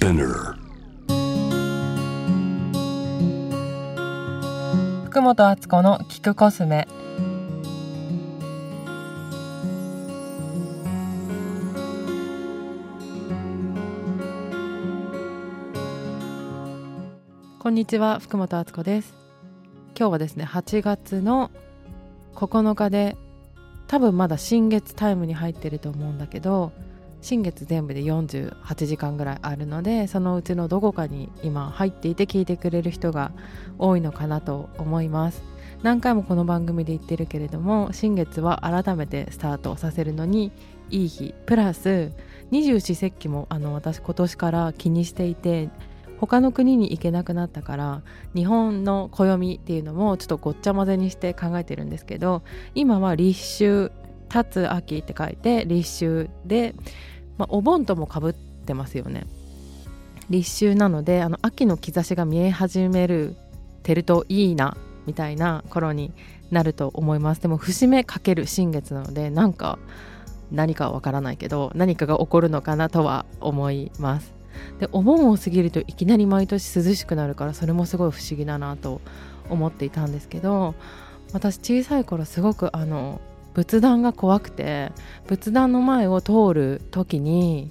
Spinner. 福本敦子の聞くコスメ。こんにちは福本敦子です。今日はですね8月の9日で多分まだ新月タイムに入ってると思うんだけど新月全部で48時間ぐらいあるのでそのうちのどこかに今入っていて聞いてくれる人が多いのかなと思います。何回もこの番組で言ってるけれども新月は改めてスタートさせるのにいい日プラス二十四節気もあの私今年から気にしていて他の国に行けなくなったから日本の暦っていうのもちょっとごっちゃ混ぜにして考えてるんですけど今は立秋立つ秋って書いて立秋で、まあ、お盆ともかぶってますよね。立秋なのであの秋の兆しが見え始めるてるといいなみたいな頃になると思います。でも節目かける新月なのでなんか何かわからないけど何かが起こるのかなとは思います。でお盆を過ぎるといきなり毎年涼しくなるからそれもすごい不思議だなと思っていたんですけど私小さい頃すごくあの仏壇が怖くて仏壇の前を通る時に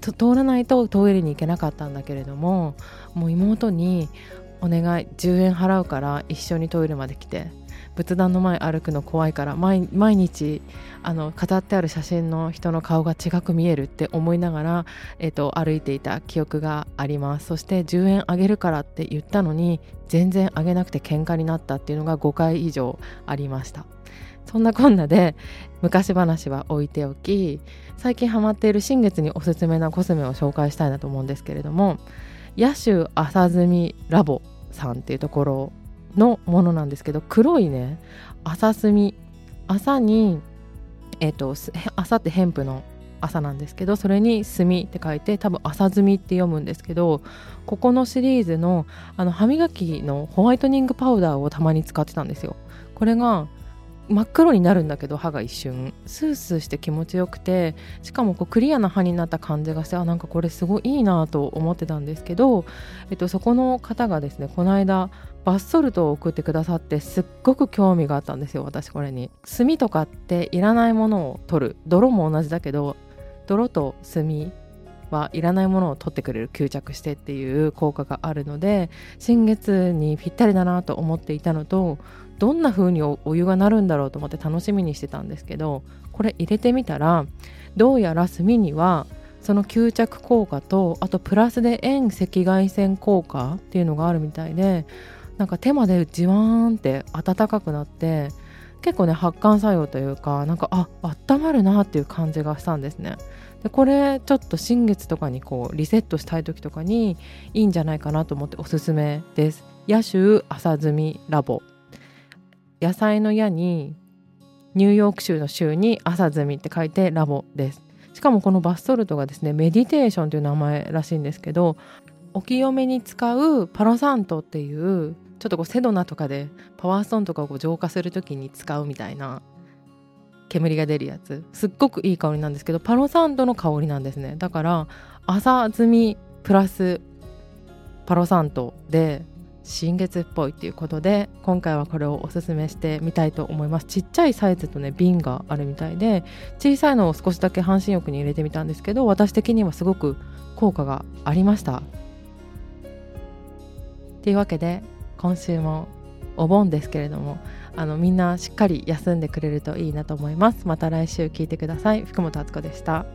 通らないとトイレに行けなかったんだけれどももう妹に「お願い10円払うから一緒にトイレまで来て仏壇の前歩くの怖いから毎日あの飾ってある写真の人の顔が違く見えるって思いながら、えーと、歩いていた記憶があります。そして10円あげるからって言ったのに全然あげなくて喧嘩になったっていうのが5回以上ありました。そんなこんなで昔話は置いておき最近ハマっている新月におすすめなコスメを紹介したいなと思うんですけれども野州朝摘ラボさんっていうところのものなんですけど黒いね朝摘朝にえっ、ー、と朝ってヘンプの朝なんですけどそれに「墨」って書いて多分「朝摘み」って読むんですけどここのシリーズのあの歯磨きのホワイトニングパウダーをたまに使ってたんですよ。これが真っ黒になるんだけど歯が一瞬。スースーして気持ちよくてしかもこうクリアな歯になった感じがしてあなんかこれすごいいいなと思ってたんですけど、えっと、そこの方がですねこの間バスソルトを送ってくださってすっごく興味があったんですよ私これに。炭とかっていらないものを取る。泥も同じだけど泥と炭はいらないものを取ってくれる吸着してっていう効果があるので新月にぴったりだなと思っていたのとどんな風にお湯がなるんだろうと思って楽しみにしてたんですけどこれ入れてみたらどうやら炭にはその吸着効果とあとプラスで遠赤外線効果っていうのがあるみたいでなんか手までじわーんって暖かくなって結構ね発汗作用というかなんかあ温まるなっていう感じがしたんですね。でこれちょっと新月とかにこうリセットしたい時とかにいいんじゃないかなと思っておすすめです。野州朝摘みラボ野菜の矢にニューヨーク州の州に朝摘みって書いてラボですしかもこのバスソルトがですねメディテーションという名前らしいんですけどお清めに使うパロサントっていうちょっとこうセドナとかでパワーストーンとかをこう浄化する時に使うみたいな煙が出るやつ。すっごくいい香りなんですけどパロサントの香りなんですね。だから朝摘みプラスパロサントで新月っぽいっていうことで今回はこれをおすすめしてみたいと思います。ちっちゃいサイズとね瓶があるみたいで小さいのを少しだけ半身浴に入れてみたんですけど私的にはすごく効果がありました。というわけで今週もお盆ですけれどもあのみんなしっかり休んでくれるといいなと思います。また来週聞いてください。福本敦子でした。